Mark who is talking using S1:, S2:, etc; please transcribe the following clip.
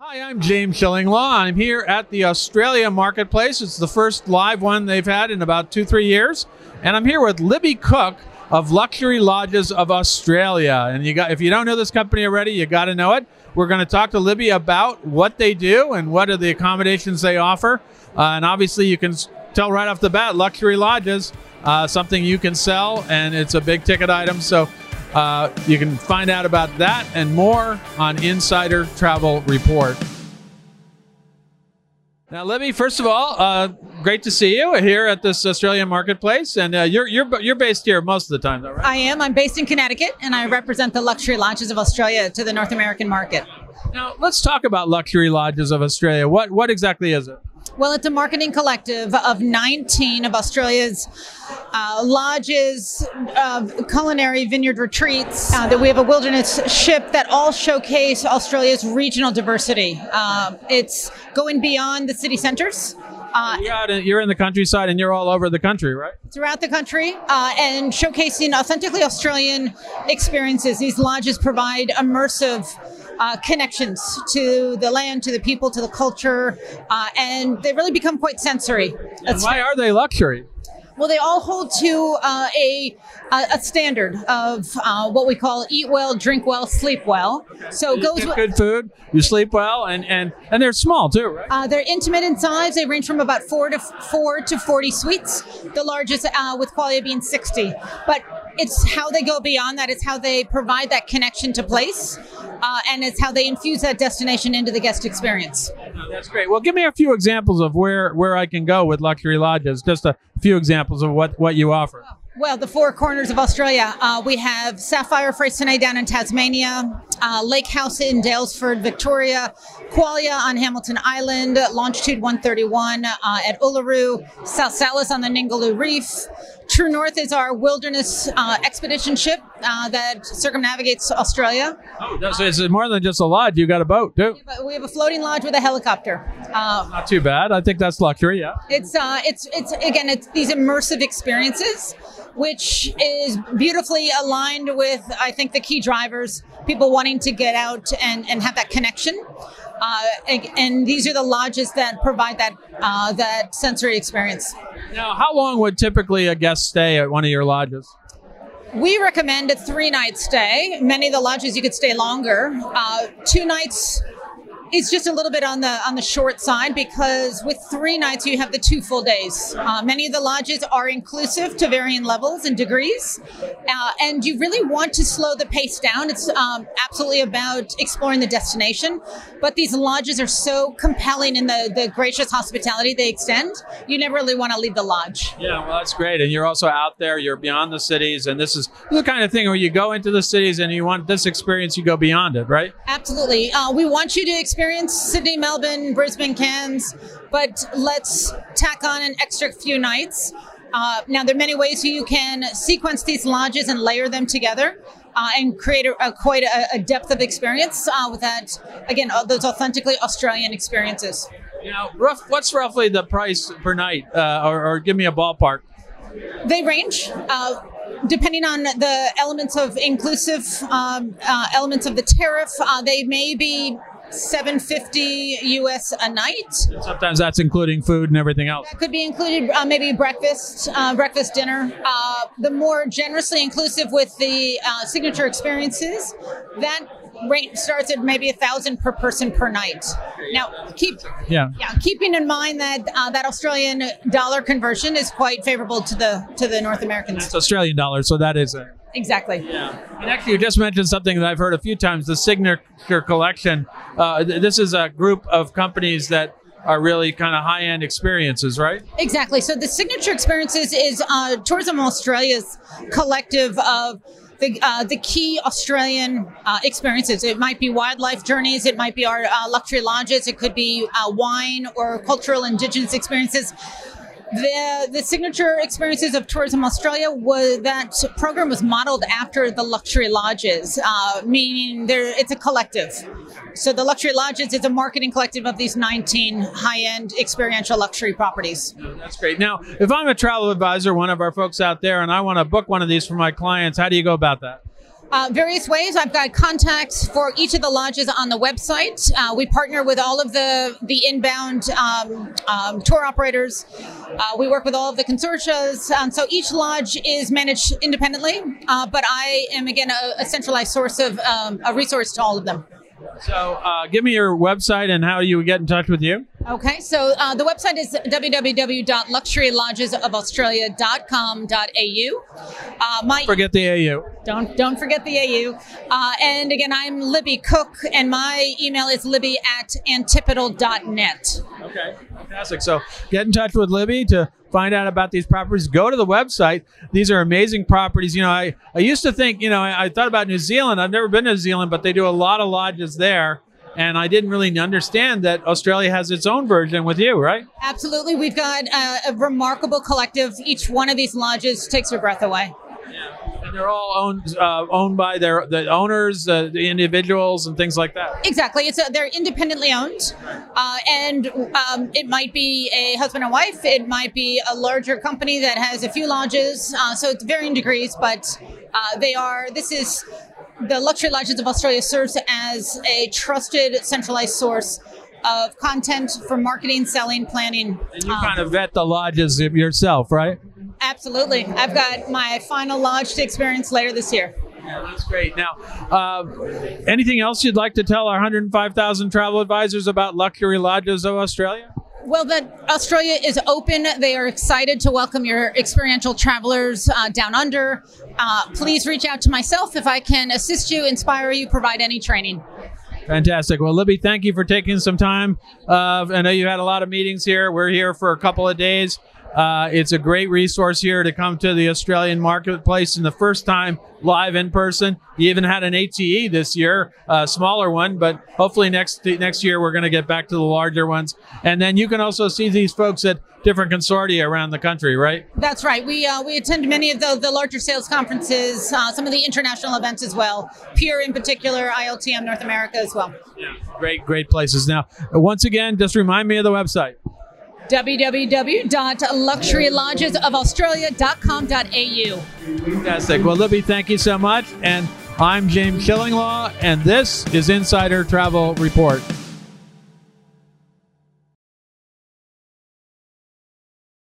S1: Hi, I'm James Shillinglaw. I'm here at the Australia Marketplace. It's the first live one they've had in about two, three years. And I'm here with Libby Cook of Luxury Lodges of Australia. And you got if you don't know this company already, you got to know it. We're going to talk to Libby about what they do and what are the accommodations they offer. Uh, and obviously, you can tell right off the bat, luxury lodges, uh, something you can sell, and it's a big ticket item. So uh, you can find out about that and more on Insider Travel Report. Now, Libby, first of all, uh, great to see you here at this Australian marketplace, and uh, you're you're you're based here most of the time, though, right?
S2: I am. I'm based in Connecticut, and I represent the luxury lodges of Australia to the North American market.
S1: Now, let's talk about luxury lodges of Australia. What what exactly is it?
S2: Well, it's a marketing collective of 19 of Australia's uh, lodges, uh, culinary vineyard retreats. Uh, that we have a wilderness ship that all showcase Australia's regional diversity. Uh, it's going beyond the city centers.
S1: Uh, you're, out in, you're in the countryside and you're all over the country, right?
S2: Throughout the country uh, and showcasing authentically Australian experiences. These lodges provide immersive uh, connections to the land, to the people, to the culture, uh, and they really become quite sensory.
S1: Why are they luxury?
S2: Well, they all hold to uh, a a standard of uh, what we call eat well, drink well, sleep well. So
S1: you
S2: goes
S1: get
S2: with
S1: good food, you sleep well, and and and they're small too, right?
S2: uh, they're intimate in size. They range from about four to four to forty suites. The largest uh, with Qualia being sixty, but it's how they go beyond that. It's how they provide that connection to place, uh, and it's how they infuse that destination into the guest experience.
S1: That's great. Well, give me a few examples of where where I can go with luxury lodges. Just a few examples of what what you offer.
S2: Well, the four corners of Australia. Uh, we have Saffire Freycinet down in Tasmania, uh, Lake House in Daylesford, Victoria, Qualia on Hamilton Island, Longitude 131 uh, at Uluru, Sal Salis on the Ningaloo Reef. True North is our wilderness uh, expedition ship uh, that circumnavigates Australia.
S1: Oh, so it's more than just a lodge. You got a boat too.
S2: But we have a floating lodge with a helicopter. Uh,
S1: Not too bad. I think that's luxury. Yeah.
S2: it's uh, it's it's again it's these immersive experiences, which is beautifully aligned with I think the key drivers, people wanting to get out and, and have that connection. Uh, and, and these are the lodges that provide that uh, that sensory experience.
S1: Now, how long would typically a guest stay at one of your lodges?
S2: We recommend a three night stay. Many of the lodges you could stay longer. Uh, two nights is just a little bit on the on the short side because with three nights you have the two full days. Uh, many of the lodges are inclusive to varying levels and degrees, uh, and you really want to slow the pace down. It's um, absolutely about exploring the destination, but these lodges are so compelling in the the gracious hospitality they extend. You never really want to leave the lodge.
S1: Yeah, well, that's great. And you're also out there. You're beyond the cities, and this is the kind of thing where you go into the cities and you want this experience. You go beyond it, right?
S2: Absolutely. Uh, we want you to experience Sydney, Melbourne, Brisbane, Cairns, but let's tack on an extra few nights. Uh, now, there are many ways you can sequence these lodges and layer them together. Uh, and create a, a quite a, a depth of experience uh, with that, again, those authentically Australian experiences.
S1: Now, rough, what's roughly the price per night, uh, or, or give me a ballpark?
S2: They range. Uh, depending on the elements of inclusive um, uh, elements of the tariff, uh, they may be 750 US a night.
S1: Sometimes that's including food and everything else.
S2: That could be included uh, maybe breakfast, uh, breakfast, dinner. Uh, the more generously inclusive with the uh, signature experiences, that rate starts at maybe a thousand per person per night. Now, keep
S1: Yeah.
S2: yeah, keeping in mind that uh, that Australian dollar conversion is quite favorable to the to the North Americans.
S1: It's Australian dollars, so that is a.
S2: Exactly. Yeah.
S1: And actually, you just mentioned something that I've heard a few times the Signature Collection. Uh, th- this is a group of companies that are really kind of high end experiences, right?
S2: Exactly. So the signature experiences is uh, Tourism Australia's collective of the, uh, the key Australian uh, experiences. It might be wildlife journeys, it might be our uh, luxury lodges, it could be uh, wine or cultural indigenous experiences. The, the signature experiences of Tourism Australia was that program was modeled after the luxury lodges, uh, meaning there it's a collective. So the luxury lodges is a marketing collective of these 19 high-end experiential luxury properties.
S1: That's great. Now, if I'm a travel advisor, one of our folks out there, and I want to book one of these for my clients, how do you go about that?
S2: Uh, various ways. I've got contacts for each of the lodges on the website. Uh, we partner with all of the the inbound um, um, tour operators. Uh, we work with all of the consortia, um, so each lodge is managed independently. Uh, but I am again a, a centralized source of um, a resource to all of them.
S1: So, uh, give me your website and how you would get in touch with you.
S2: Okay, so uh, the website is www.luxurylodgesofaustralia.com.au. Uh, my
S1: Forget the AU.
S2: don't don't forget the AU. Uh, and again, I'm Libby Cook, and my email is libby at antipodal.net.
S1: Okay, fantastic. So get in touch with Libby to find out about these properties. Go to the website. These are amazing properties. You know, I, I used to think, you know, I, I thought about New Zealand. I've never been to New Zealand, but they do a lot of lodges there. And I didn't really understand that Australia has its own version with you, right?
S2: Absolutely, we've got uh, a remarkable collective. Each one of these lodges takes your breath away. Yeah.
S1: And they're all owned uh, owned by their the owners, uh, the individuals, and things like that.
S2: Exactly, it's a, they're independently owned, uh, and um, it might be a husband and wife. It might be a larger company that has a few lodges. Uh, so it's varying degrees, but uh, they are. This is the luxury lodges of Australia serves as a trusted, centralized source of content for marketing, selling, planning.
S1: And you
S2: Um,
S1: kind of vet the lodges yourself, right?
S2: Absolutely. I've got my final lodge to experience later this year.
S1: Yeah, that's great. Now, uh, anything else you'd like to tell our 105,000 travel advisors about luxury lodges of Australia?
S2: Well, that Australia is open. They are excited to welcome your experiential travelers uh, down under. Uh, please reach out to myself if I can assist you, inspire you, provide any training.
S1: Fantastic. Well, Libby, thank you for taking some time. Uh, I know you had a lot of meetings here. We're here for a couple of days. Uh, it's a great resource here to come to the Australian marketplace and the first time live in person. You even had an ATE this year, a smaller one, but hopefully next next year we're going to get back to the larger ones. And then you can also see these folks at different consortia around the country, right?
S2: That's right. We uh, we attend many of the, the larger sales conferences, uh, some of the international events as well. Pure in particular, ILTM North America as well.
S1: Yeah. Great, great places. Now, once again, just remind me of the website.
S2: www.luxurylodgesofaustralia.com.au.
S1: Fantastic. Well, Libby, thank you so much. And I'm James Shillinglaw, and this is Insider Travel Report.